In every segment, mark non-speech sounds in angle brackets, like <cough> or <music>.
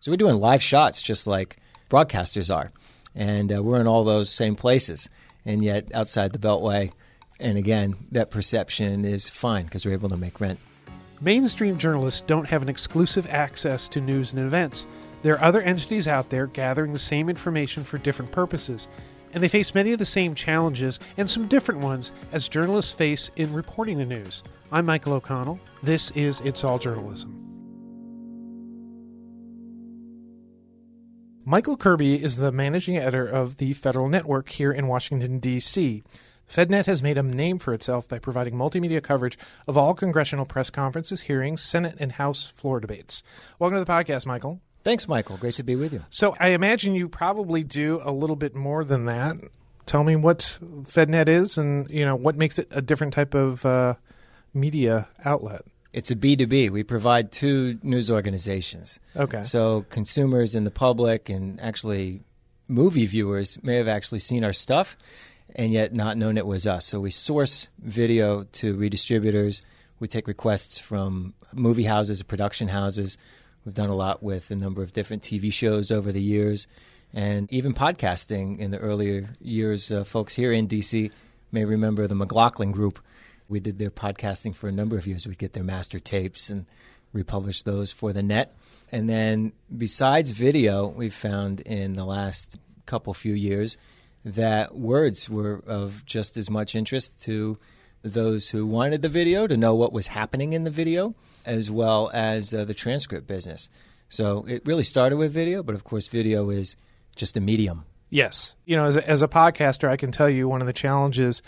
So we're doing live shots just like broadcasters are. And uh, we're in all those same places. And yet, outside the Beltway, and again, that perception is fine because we're able to make rent. Mainstream journalists don't have an exclusive access to news and events. There are other entities out there gathering the same information for different purposes, and they face many of the same challenges and some different ones as journalists face in reporting the news. I'm Michael O'Connell. This is It's All Journalism. Michael Kirby is the managing editor of the Federal Network here in Washington, D.C. FedNet has made a name for itself by providing multimedia coverage of all congressional press conferences, hearings, Senate, and House floor debates. Welcome to the podcast, Michael. Thanks, Michael. Great to be with you. So I imagine you probably do a little bit more than that. Tell me what FedNet is, and you know what makes it a different type of uh, media outlet. It's a B2B. We provide to news organizations. Okay. So consumers and the public, and actually movie viewers, may have actually seen our stuff and yet not known it was us. So we source video to redistributors. We take requests from movie houses, production houses. We've done a lot with a number of different TV shows over the years, and even podcasting in the earlier years. Uh, folks here in DC may remember the McLaughlin Group. We did their podcasting for a number of years. We'd get their master tapes and republish those for the net. And then, besides video, we've found in the last couple few years that words were of just as much interest to those who wanted the video to know what was happening in the video, as well as uh, the transcript business. So it really started with video, but of course, video is just a medium. Yes. You know, as a, as a podcaster, I can tell you one of the challenges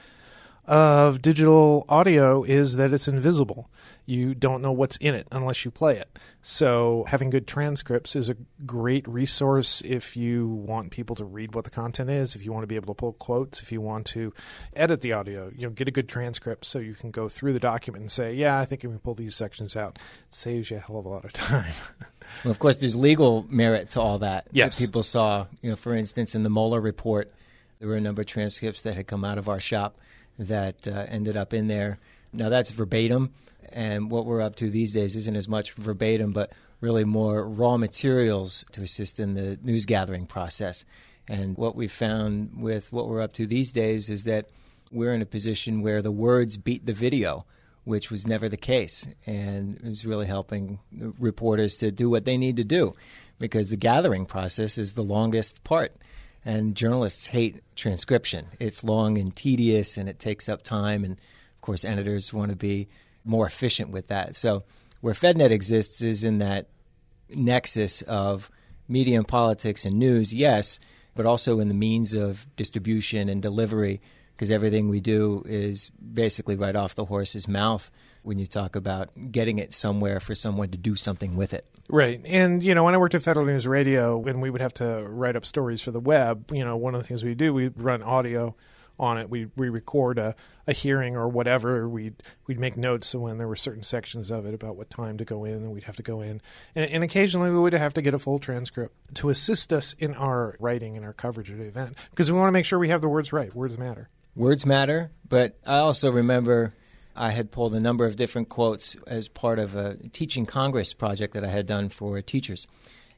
of digital audio is that it's invisible. You don't know what's in it unless you play it. So, having good transcripts is a great resource if you want people to read what the content is, if you want to be able to pull quotes, if you want to edit the audio, you know, get a good transcript so you can go through the document and say, "Yeah, I think we can pull these sections out." It saves you a hell of a lot of <laughs> time. well, of course, there's legal merit to all that. Yes. That people saw, you know, for instance, in the Mueller report, there were a number of transcripts that had come out of our shop that uh, ended up in there. Now that's verbatim, and what we're up to these days isn't as much verbatim, but really more raw materials to assist in the news gathering process. And what we found with what we're up to these days is that we're in a position where the words beat the video, which was never the case. And it was really helping reporters to do what they need to do because the gathering process is the longest part and journalists hate transcription. It's long and tedious, and it takes up time. And of course, editors want to be more efficient with that. So, where FedNet exists is in that nexus of media and politics and news, yes, but also in the means of distribution and delivery, because everything we do is basically right off the horse's mouth when you talk about getting it somewhere for someone to do something with it. Right. And, you know, when I worked at Federal News Radio, when we would have to write up stories for the web, you know, one of the things we do, we run audio on it. We we record a, a hearing or whatever. We'd we'd make notes when there were certain sections of it about what time to go in, and we'd have to go in. And, and occasionally we would have to get a full transcript to assist us in our writing and our coverage of the event because we want to make sure we have the words right. Words matter. Words matter, but I also remember I had pulled a number of different quotes as part of a teaching Congress project that I had done for teachers.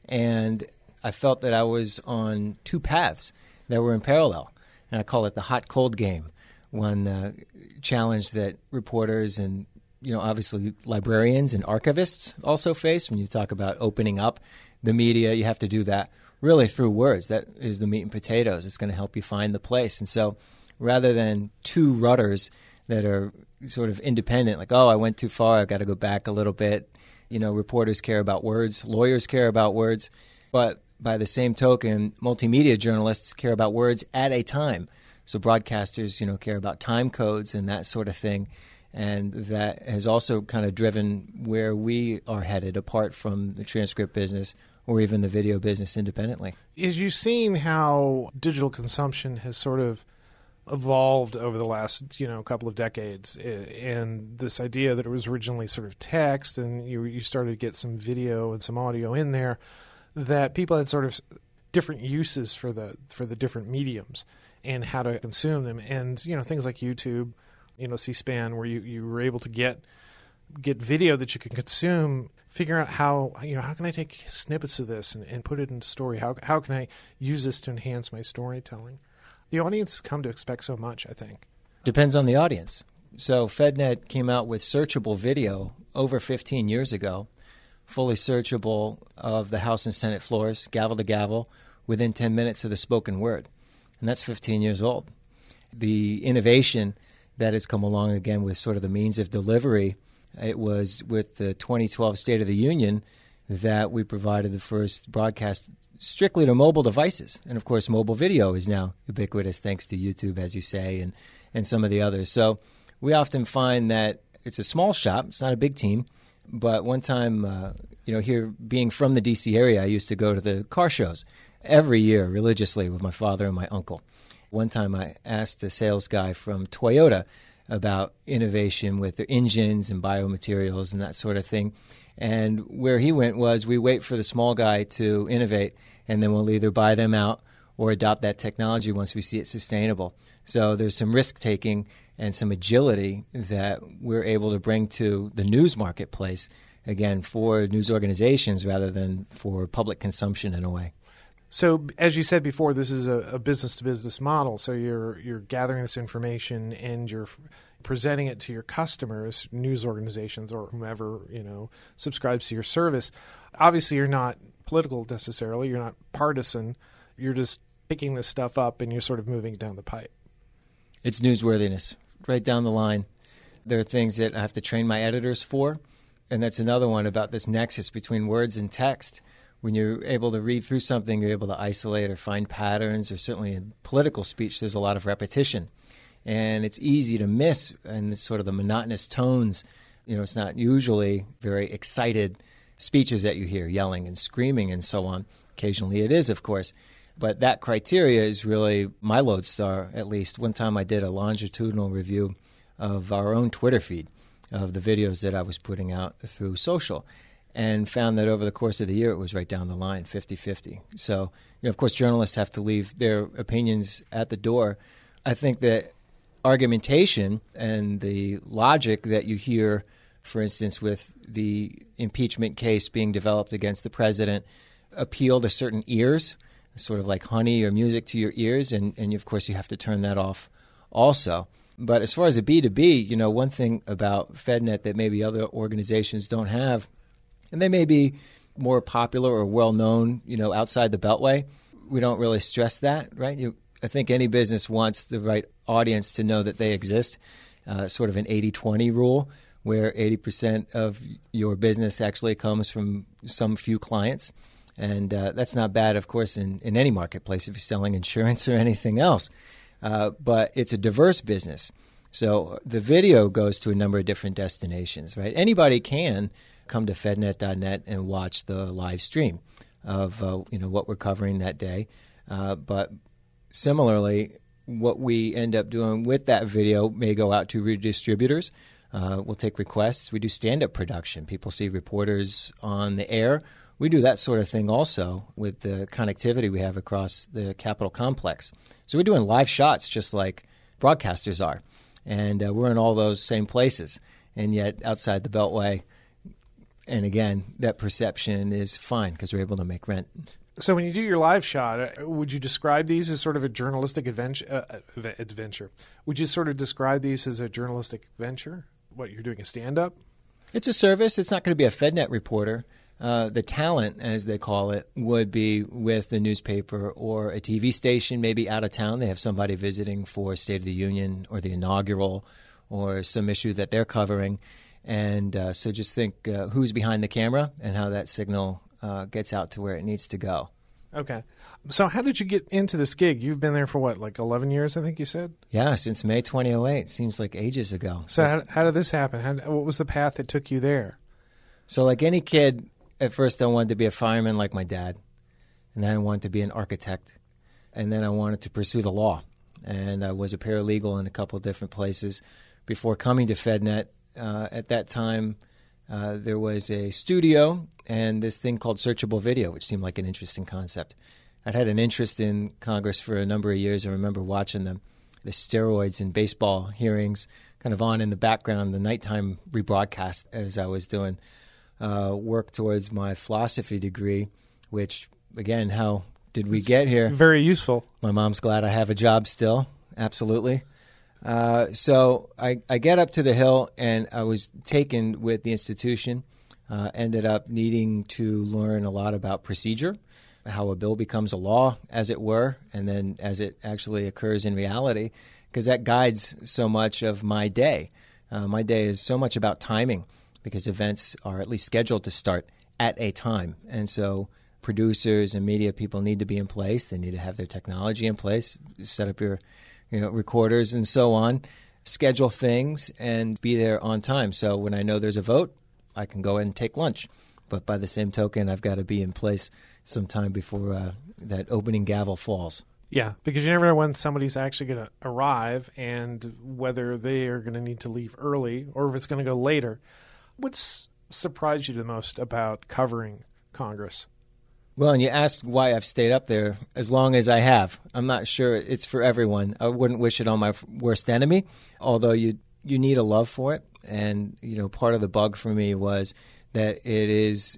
And I felt that I was on two paths that were in parallel. And I call it the hot cold game. One uh, challenge that reporters and you know obviously librarians and archivists also face when you talk about opening up the media you have to do that really through words that is the meat and potatoes it's going to help you find the place and so rather than two rudders that are sort of independent, like, oh, I went too far, I've got to go back a little bit. You know, reporters care about words, lawyers care about words, but by the same token, multimedia journalists care about words at a time. So broadcasters, you know, care about time codes and that sort of thing. And that has also kind of driven where we are headed apart from the transcript business or even the video business independently. Is you seen how digital consumption has sort of evolved over the last you know couple of decades and this idea that it was originally sort of text and you you started to get some video and some audio in there that people had sort of different uses for the for the different mediums and how to consume them and you know things like YouTube you know C-SPAN where you you were able to get get video that you can consume figuring out how you know how can I take snippets of this and, and put it into story? How how can I use this to enhance my storytelling? The audience come to expect so much. I think depends on the audience. So FedNet came out with searchable video over 15 years ago, fully searchable of the House and Senate floors, gavel to gavel, within 10 minutes of the spoken word, and that's 15 years old. The innovation that has come along again with sort of the means of delivery it was with the 2012 State of the Union that we provided the first broadcast strictly to mobile devices. And of course, mobile video is now ubiquitous thanks to YouTube, as you say, and, and some of the others. So we often find that it's a small shop, it's not a big team. But one time, uh, you know, here being from the DC area, I used to go to the car shows every year religiously with my father and my uncle. One time I asked the sales guy from Toyota about innovation with their engines and biomaterials and that sort of thing. And where he went was we wait for the small guy to innovate, and then we'll either buy them out or adopt that technology once we see it sustainable. So there's some risk taking and some agility that we're able to bring to the news marketplace, again, for news organizations rather than for public consumption in a way. So, as you said before, this is a business to business model. So you're you're gathering this information and you're presenting it to your customers, news organizations, or whomever you know subscribes to your service. Obviously, you're not political necessarily. You're not partisan. You're just picking this stuff up and you're sort of moving down the pipe. It's newsworthiness right down the line. There are things that I have to train my editors for, and that's another one about this nexus between words and text when you're able to read through something, you're able to isolate or find patterns, or certainly in political speech, there's a lot of repetition. And it's easy to miss and sort of the monotonous tones. You know, it's not usually very excited speeches that you hear, yelling and screaming and so on. Occasionally it is, of course. But that criteria is really my lodestar, at least. One time I did a longitudinal review of our own Twitter feed of the videos that I was putting out through social and found that over the course of the year it was right down the line 50-50 so you know, of course journalists have to leave their opinions at the door i think that argumentation and the logic that you hear for instance with the impeachment case being developed against the president appeal to certain ears sort of like honey or music to your ears and, and of course you have to turn that off also but as far as a b2b you know one thing about fednet that maybe other organizations don't have and they may be more popular or well known, you know, outside the Beltway. We don't really stress that, right? You, I think any business wants the right audience to know that they exist. Uh, sort of an 80-20 rule, where 80% of your business actually comes from some few clients. And uh, that's not bad, of course, in, in any marketplace if you're selling insurance or <laughs> anything else. Uh, but it's a diverse business. So the video goes to a number of different destinations, right? Anybody can come to fednet.net and watch the live stream of uh, you know what we're covering that day. Uh, but similarly, what we end up doing with that video may go out to redistributors. Uh, we'll take requests. We do stand up production. People see reporters on the air. We do that sort of thing also with the connectivity we have across the Capitol complex. So we're doing live shots just like broadcasters are. And uh, we're in all those same places. And yet, outside the Beltway, and again, that perception is fine because we're able to make rent. So, when you do your live shot, uh, would you describe these as sort of a journalistic adventure? Uh, uh adventure? Would you sort of describe these as a journalistic venture? What you're doing a stand up? It's a service. It's not going to be a FedNet reporter. Uh, the talent, as they call it, would be with the newspaper or a TV station, maybe out of town. They have somebody visiting for State of the Union or the inaugural or some issue that they're covering and uh, so just think uh, who's behind the camera and how that signal uh, gets out to where it needs to go. Okay. So how did you get into this gig? You've been there for what, like 11 years, I think you said? Yeah, since May 2008. Seems like ages ago. So, so how, how, did this happen? How, what was the path that took you there? So, like any kid, at first I wanted to be a fireman like my dad. And then I wanted to be an architect. And then I wanted to pursue the law. And I was a paralegal in a couple different places before coming to FedNet uh, at that time, uh, there was a studio and this thing called searchable video, which seemed like an interesting concept. I'd had an interest in Congress for a number of years. I remember watching them, the steroids in baseball hearings kind of on in the background, the nighttime rebroadcast as I was doing uh, work towards my philosophy degree, which, again, how did we get here? Very useful. My mom's glad I have a job still. Absolutely. Uh, so I, I get up to the hill and I was taken with the institution. Uh, ended up needing to learn a lot about procedure, how a bill becomes a law, as it were, and then as it actually occurs in reality, because that guides so much of my day. Uh, my day is so much about timing because events are at least scheduled to start at a time. And so producers and media people need to be in place. They need to have their technology in place, set up your you know, recorders and so on, schedule things, and be there on time. So when I know there's a vote, I can go and take lunch. But by the same token, I've got to be in place sometime before uh, that opening gavel falls. Yeah, because you never know when somebody's actually going to arrive and whether they are going to need to leave early or if it's going to go later. What's surprised you the most about covering Congress? Well, and you asked why I've stayed up there as long as I have. I'm not sure it's for everyone. I wouldn't wish it on my worst enemy, although you you need a love for it. And you know, part of the bug for me was that it is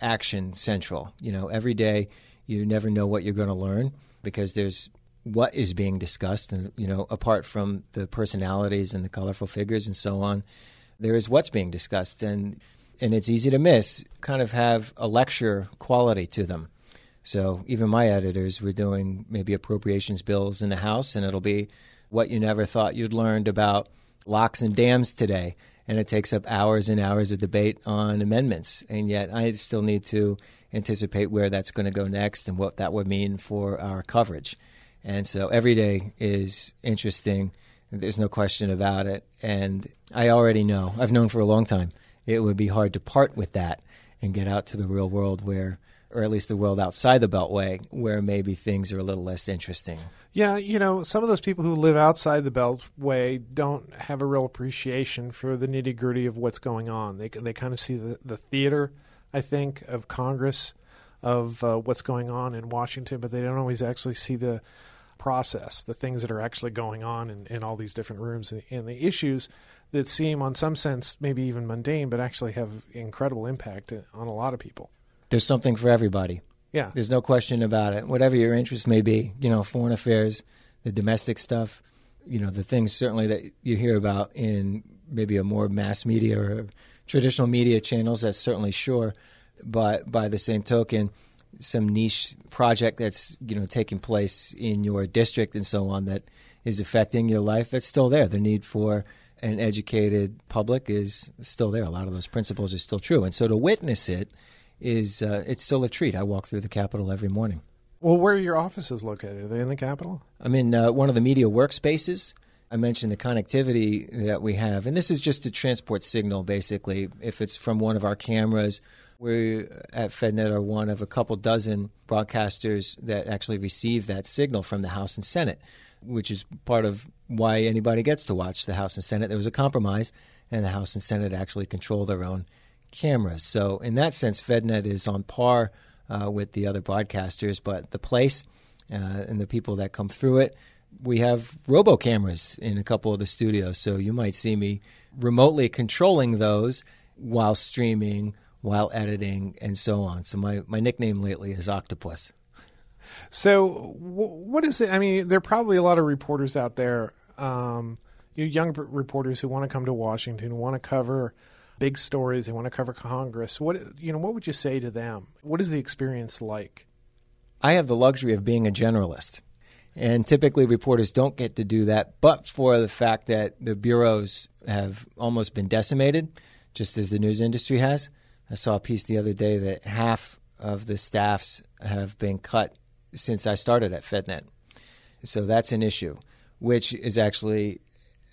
action central. You know, every day you never know what you're going to learn because there's what is being discussed, and you know, apart from the personalities and the colorful figures and so on, there is what's being discussed and and it's easy to miss, kind of have a lecture quality to them. So even my editors were doing maybe appropriations bills in the House, and it'll be what you never thought you'd learned about locks and dams today. And it takes up hours and hours of debate on amendments. And yet I still need to anticipate where that's going to go next and what that would mean for our coverage. And so every day is interesting. There's no question about it. And I already know, I've known for a long time it would be hard to part with that and get out to the real world where or at least the world outside the beltway where maybe things are a little less interesting. Yeah you know some of those people who live outside the beltway don't have a real appreciation for the nitty gritty of what's going on. They, they kind of see the, the theater i think of congress of uh, what's going on in washington but they don't always actually see the process the things that are actually going on in, in all these different rooms. And, and the issues that seem, on some sense, maybe even mundane, but actually have incredible impact on a lot of people. There's something for everybody. Yeah. There's no question about it. Whatever your interest may be, you know, foreign affairs, the domestic stuff, you know, the things certainly that you hear about in maybe a more mass media or traditional media channels, that's certainly sure. But by the same token, some niche project that's, you know, taking place in your district and so on that is affecting your life, that's still there. The need for an educated public is still there. A lot of those principles are still true, and so to witness it is uh, it's still a treat. I walk through the Capitol every morning. Well, where are your offices located? Are they in the Capitol? I'm in uh, one of the media workspaces. I mentioned the connectivity that we have, and this is just a transport signal. Basically, if it's from one of our cameras, we at FedNet are one of a couple dozen broadcasters that actually receive that signal from the House and Senate which is part of why anybody gets to watch the House and Senate. There was a compromise, and the House and Senate actually control their own cameras. So, in that sense, FedNet is on par uh, with the other broadcasters, but the place uh, and the people that come through it, we have robo cameras in a couple of the studios. So, you might see me remotely controlling those while streaming, while editing, and so on. So, my, my nickname lately is Octopus. So, what is it? I mean, there are probably a lot of reporters out there, um, you young reporters who want to come to Washington, want to cover big stories, they want to cover Congress. What you know, what would you say to them? What is the experience like? I have the luxury of being a generalist. And typically, reporters don't get to do that, but for the fact that the bureaus have almost been decimated, just as the news industry has. I saw a piece the other day that half of the staffs have been cut since I started at FedNet. So that's an issue, which is actually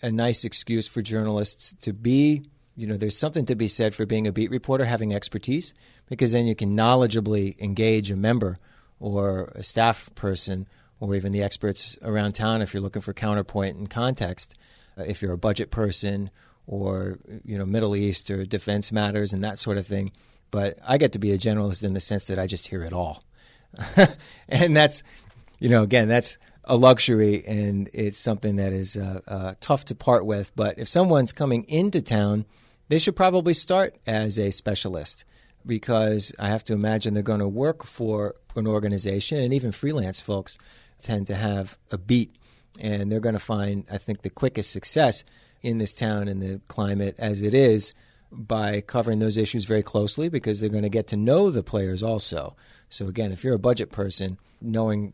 a nice excuse for journalists to be, you know, there's something to be said for being a beat reporter, having expertise, because then you can knowledgeably engage a member or a staff person or even the experts around town if you're looking for counterpoint and context. Uh, if you're a budget person or, you know, Middle East or defense matters and that sort of thing. But I get to be a generalist in the sense that I just hear it all. <laughs> and that's, you know, again, that's a luxury and it's something that is uh, uh, tough to part with. But if someone's coming into town, they should probably start as a specialist because I have to imagine they're going to work for an organization, and even freelance folks tend to have a beat, and they're going to find, I think, the quickest success in this town and the climate as it is by covering those issues very closely because they're going to get to know the players also. So again, if you're a budget person, knowing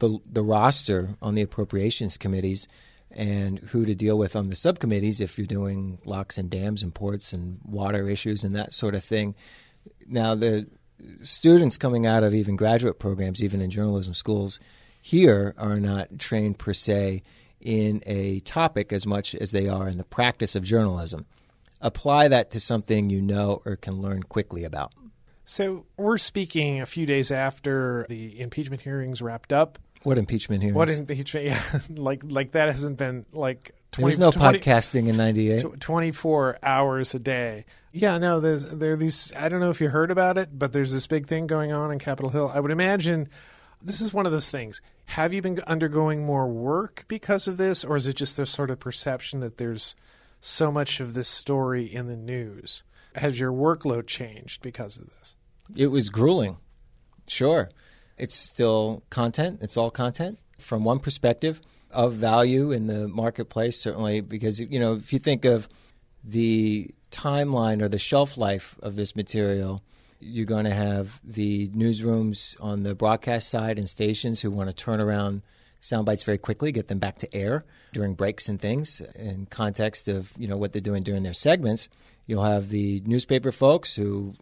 the the roster on the appropriations committees and who to deal with on the subcommittees if you're doing locks and dams and ports and water issues and that sort of thing. Now the students coming out of even graduate programs, even in journalism schools, here are not trained per se in a topic as much as they are in the practice of journalism. Apply that to something you know or can learn quickly about. So we're speaking a few days after the impeachment hearings wrapped up. What impeachment hearings? What impeachment? <laughs> Yeah, like like that hasn't been like 20, there was no 20, podcasting in '98. Twenty four hours a day. Yeah, no. There's there are these. I don't know if you heard about it, but there's this big thing going on in Capitol Hill. I would imagine this is one of those things. Have you been undergoing more work because of this, or is it just this sort of perception that there's so much of this story in the news? Has your workload changed because of this? It was grueling. Sure. It's still content. It's all content from one perspective of value in the marketplace, certainly, because, you know, if you think of the timeline or the shelf life of this material, you're going to have the newsrooms on the broadcast side and stations who want to turn around sound bites very quickly, get them back to air during breaks and things in context of you know what they're doing during their segments. You'll have the newspaper folks who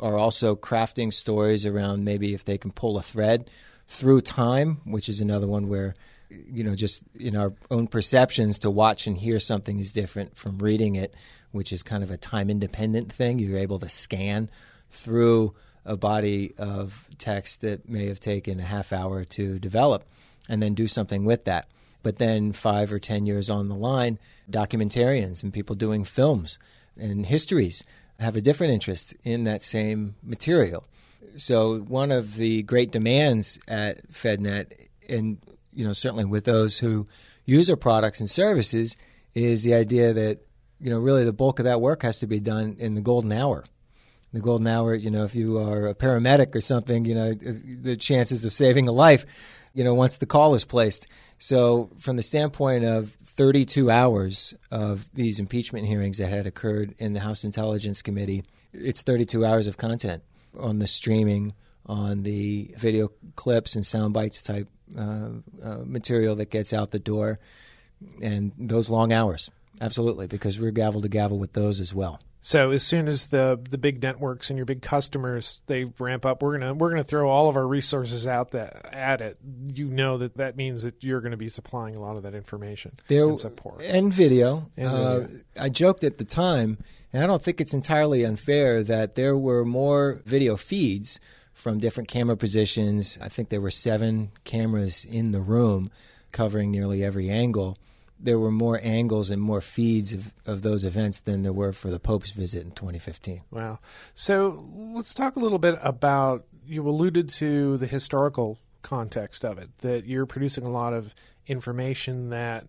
are also crafting stories around maybe if they can pull a thread through time, which is another one where you know just in our own perceptions to watch and hear something is different from reading it, which is kind of a time independent thing. You're able to scan through a body of text that may have taken a half hour to develop and then do something with that. But then, five or 10 years on the line, documentarians and people doing films and histories have a different interest in that same material. So, one of the great demands at FedNet, and you know certainly with those who use our products and services, is the idea that you know really the bulk of that work has to be done in the golden hour the golden hour, you know, if you are a paramedic or something, you know, the chances of saving a life, you know, once the call is placed. So, from the standpoint of 32 hours of these impeachment hearings that had occurred in the House Intelligence Committee, it's 32 hours of content on the streaming, on the video clips and sound bites type uh, uh, material that gets out the door, and those long hours. Absolutely, because we're gavel to gavel with those as well. So as soon as the the big networks and your big customers they ramp up, we're gonna we're gonna throw all of our resources out that at it. You know that that means that you're going to be supplying a lot of that information there, and support and video. And uh, video. I joked at the time, and I don't think it's entirely unfair that there were more video feeds from different camera positions. I think there were seven cameras in the room covering nearly every angle there were more angles and more feeds of, of those events than there were for the Pope's visit in 2015. Wow. So let's talk a little bit about you alluded to the historical context of it, that you're producing a lot of information that,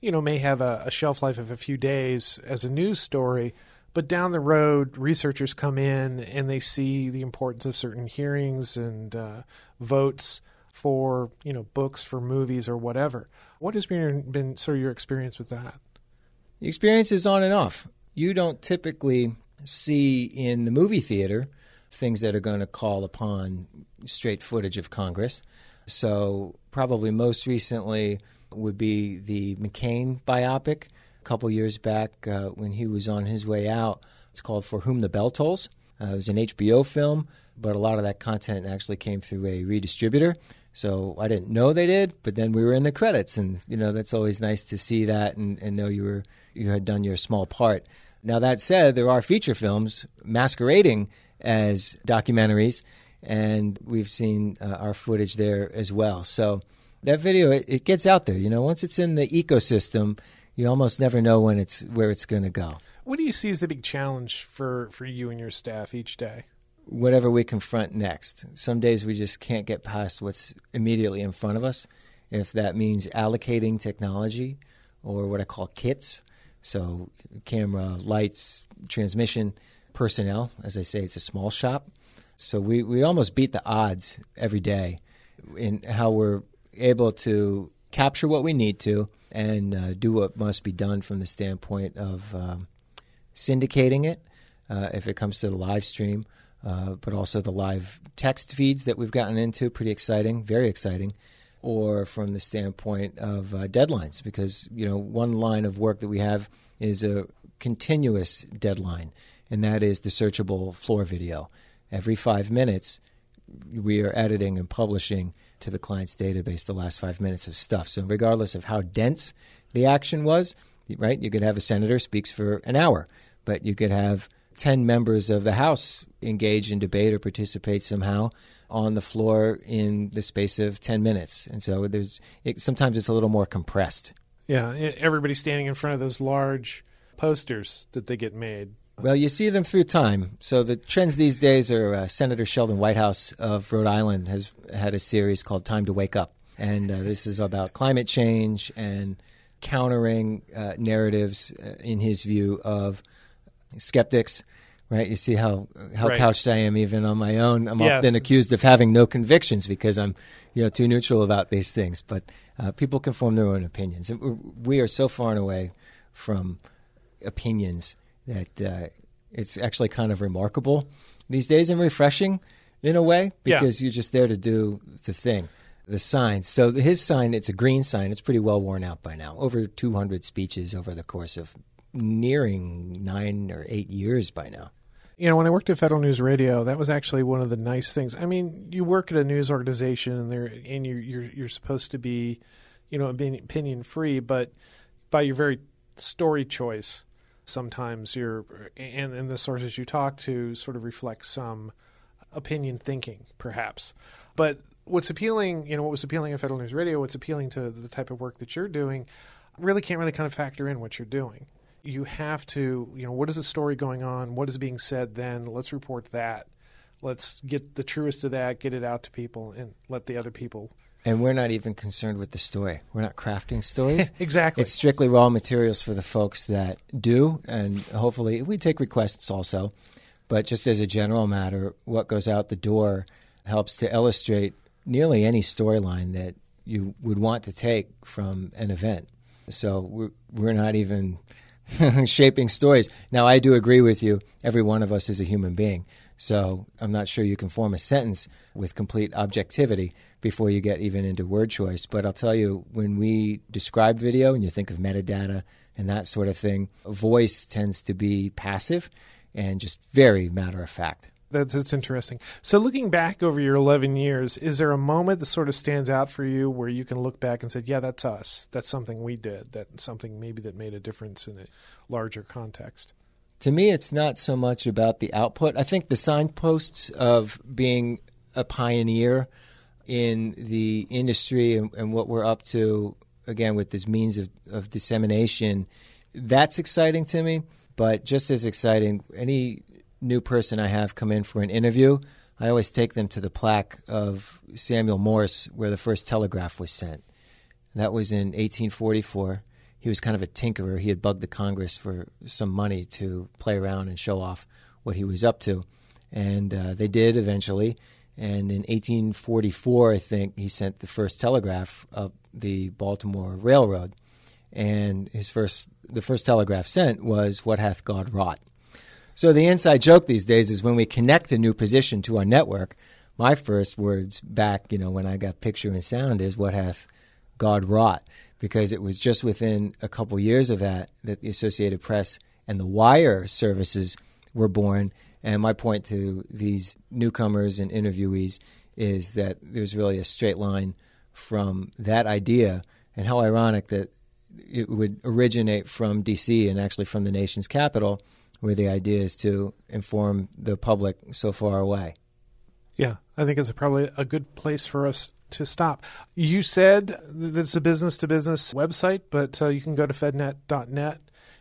you know, may have a, a shelf life of a few days as a news story. But down the road, researchers come in and they see the importance of certain hearings and uh, votes for you know books, for movies, or whatever. What has been been sort of your experience with that? The experience is on and off. You don't typically see in the movie theater things that are going to call upon straight footage of Congress. So probably most recently would be the McCain biopic a couple years back uh, when he was on his way out. It's called For Whom the Bell Tolls. Uh, it was an HBO film, but a lot of that content actually came through a redistributor. So I didn't know they did, but then we were in the credits, and you know that's always nice to see that and, and know you were you had done your small part. Now that said, there are feature films masquerading as documentaries, and we've seen uh, our footage there as well. So that video it, it gets out there. You know, once it's in the ecosystem, you almost never know when it's where it's going to go. What do you see as the big challenge for for you and your staff each day? Whatever we confront next. Some days we just can't get past what's immediately in front of us. if that means allocating technology or what I call kits. So, camera, lights, transmission, personnel. As I say, it's a small shop. So, we, we almost beat the odds every day in how we're able to capture what we need to and uh, do what must be done from the standpoint of um, syndicating it uh, if it comes to the live stream, uh, but also the live text feeds that we've gotten into. Pretty exciting, very exciting. Or from the standpoint of uh, deadlines, because you know one line of work that we have is a continuous deadline, and that is the searchable floor video. Every five minutes, we are editing and publishing to the client's database the last five minutes of stuff. So, regardless of how dense the action was, right, you could have a senator speaks for an hour, but you could have 10 members of the House engage in debate or participate somehow on the floor in the space of 10 minutes. And so, there's it, sometimes it's a little more compressed. Yeah, everybody standing in front of those large posters that they get made. Well, you see them through time. So the trends these days are uh, Senator Sheldon Whitehouse of Rhode Island has had a series called Time to Wake Up. And uh, this is about climate change and countering uh, narratives, uh, in his view, of skeptics. Right, you see how how Right. couched I am even on my own. I'm Yes. often accused of having no convictions because I'm, you know, too neutral about these things. But uh, people can form their own opinions, and we- are so far and away from opinions that uh, it's actually kind of remarkable these days and refreshing in a way Yeah. because you're just there to do the thing. The sign. So his sign, it's a green sign. It's pretty well worn out by now. Over 200 speeches over the course of nearing nine or eight years by now. You know, when I worked at Federal News Radio, that was actually one of the nice things. I mean, you work at a news organization, and there, and you're you're you're supposed to be, you know, opinion free, but by your very story choice, sometimes you're and, and the sources you talk to sort of reflect some opinion thinking, perhaps. But what's appealing, you know, what was appealing at Federal News Radio, what's appealing to the type of work that you're doing, really can't really kind of factor in what you're doing. You have to, you know, what is the story going on? What is being said then? Let's report that. Let's get the truest of that, get it out to people, and let the other people. And we're not even concerned with the story. We're not crafting stories. <laughs> Exactly. It's strictly raw materials for the folks that do, and hopefully we take requests also. But just as a general matter, what goes out the door helps to illustrate nearly any storyline that you would want to take from an event. So we're, we're not even <laughs> shaping stories. Now, I do agree with you. Every one of us is a human being. So I'm not sure you can form a sentence with complete objectivity before you get even into word choice. But I'll tell you, when we describe video and you think of metadata and that sort of thing, voice tends to be passive and just very matter of fact. That, that's interesting. So, looking back over your 11 years, is there a moment that sort of stands out for you where you can look back and say, yeah, that's us. That's something we did. That's something maybe that made a difference in a larger context? To me, it's not so much about the output. I think the signposts of being a pioneer in the industry and, and what we're up to, again, with this means of, of dissemination, that's exciting to me. But just as exciting, any new person I have come in for an interview, I always take them to the plaque of Samuel Morse, where the first telegraph was sent. That was in 1844. He was kind of a tinkerer. He had bugged the Congress for some money to play around and show off what he was up to. And uh, they did eventually. And in 1844, I think, he sent the first telegraph up the Baltimore Railroad. And his first, the first telegraph sent was, What hath God wrought? So the inside joke these days is when we connect a new position to our network, my first words back, you know, when I got picture and sound is what hath God wrought? Because it was just within a couple years of that that the Associated Press and the wire services were born. And my point to these newcomers and interviewees is that there's really a straight line from that idea, and how ironic that it would originate from D.C. and actually from the nation's capital, where the idea is to inform the public so far away. Yeah, I think it's probably a good place for us to stop. You said that it's a business to business website, but uh, you can go to fednet.net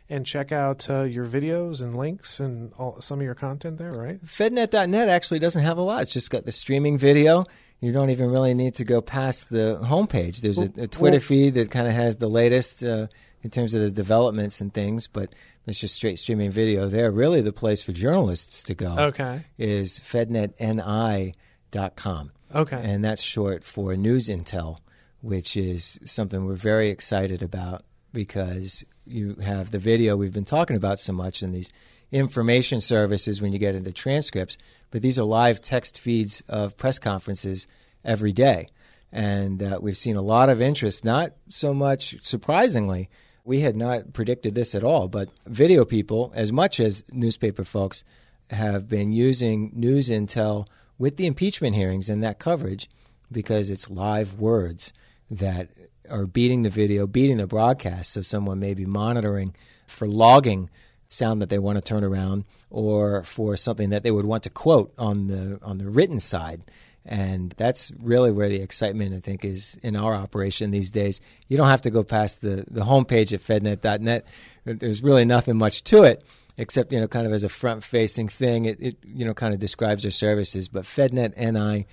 and check out uh, your videos and links and all, some of your content there, right? FedNet.net actually doesn't have a lot. It's just got the streaming video. You don't even really need to go past the homepage. There's a, a Twitter well- feed that kind of has the latest uh, in terms of the developments and things, but it's just straight streaming video there. Really, the place for journalists to go Okay. is fednetni.com. Okay. And that's short for News Intel, which is something we're very excited about because you have the video we've been talking about so much and these information services when you get into transcripts, but these are live text feeds of press conferences every day. And uh, we've seen a lot of interest, not so much surprisingly. We had not predicted this at all, but video people, as much as newspaper folks, have been using News Intel with the impeachment hearings and that coverage because it's live words that are beating the video, beating the broadcast. So someone may be monitoring for logging sound that they want to turn around or for something that they would want to quote on the on the written side. And that's really where the excitement, I think, is in our operation these days. You don't have to go past the, the homepage at fednet.net. There's really nothing much to it except you know kind of as a front facing thing it, it you know kind of describes our services but fednetni.com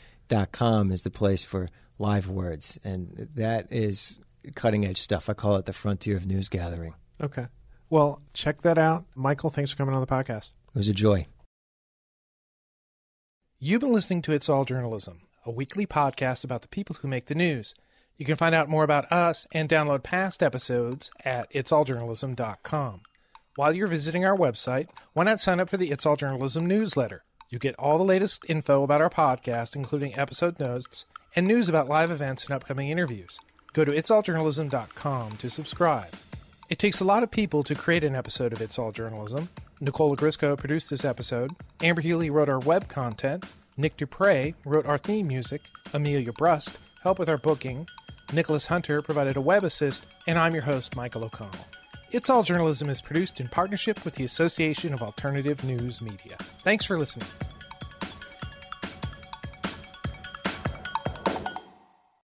is the place for live words and that is cutting edge stuff i call it the frontier of news gathering Okay. Well, check that out. Michael, thanks for coming on the podcast. it was a joy You've been listening to It's All Journalism, a weekly podcast about the people who make the news. You can find out more about us and download past episodes at itsalljournalism.com. While you're visiting our website, why not sign up for the It's All Journalism newsletter? You get all the latest info about our podcast, including episode notes and news about live events and upcoming interviews. Go to itsalljournalism.com to subscribe. It takes a lot of people to create an episode of It's All Journalism. Nicola Grisco produced this episode. Amber Healy wrote our web content. Nick Dupre wrote our theme music. Amelia Brust helped with our booking. Nicholas Hunter provided a web assist. And I'm your host, Michael O'Connell. It's All Journalism is produced in partnership with the Association of Alternative News Media. Thanks for listening.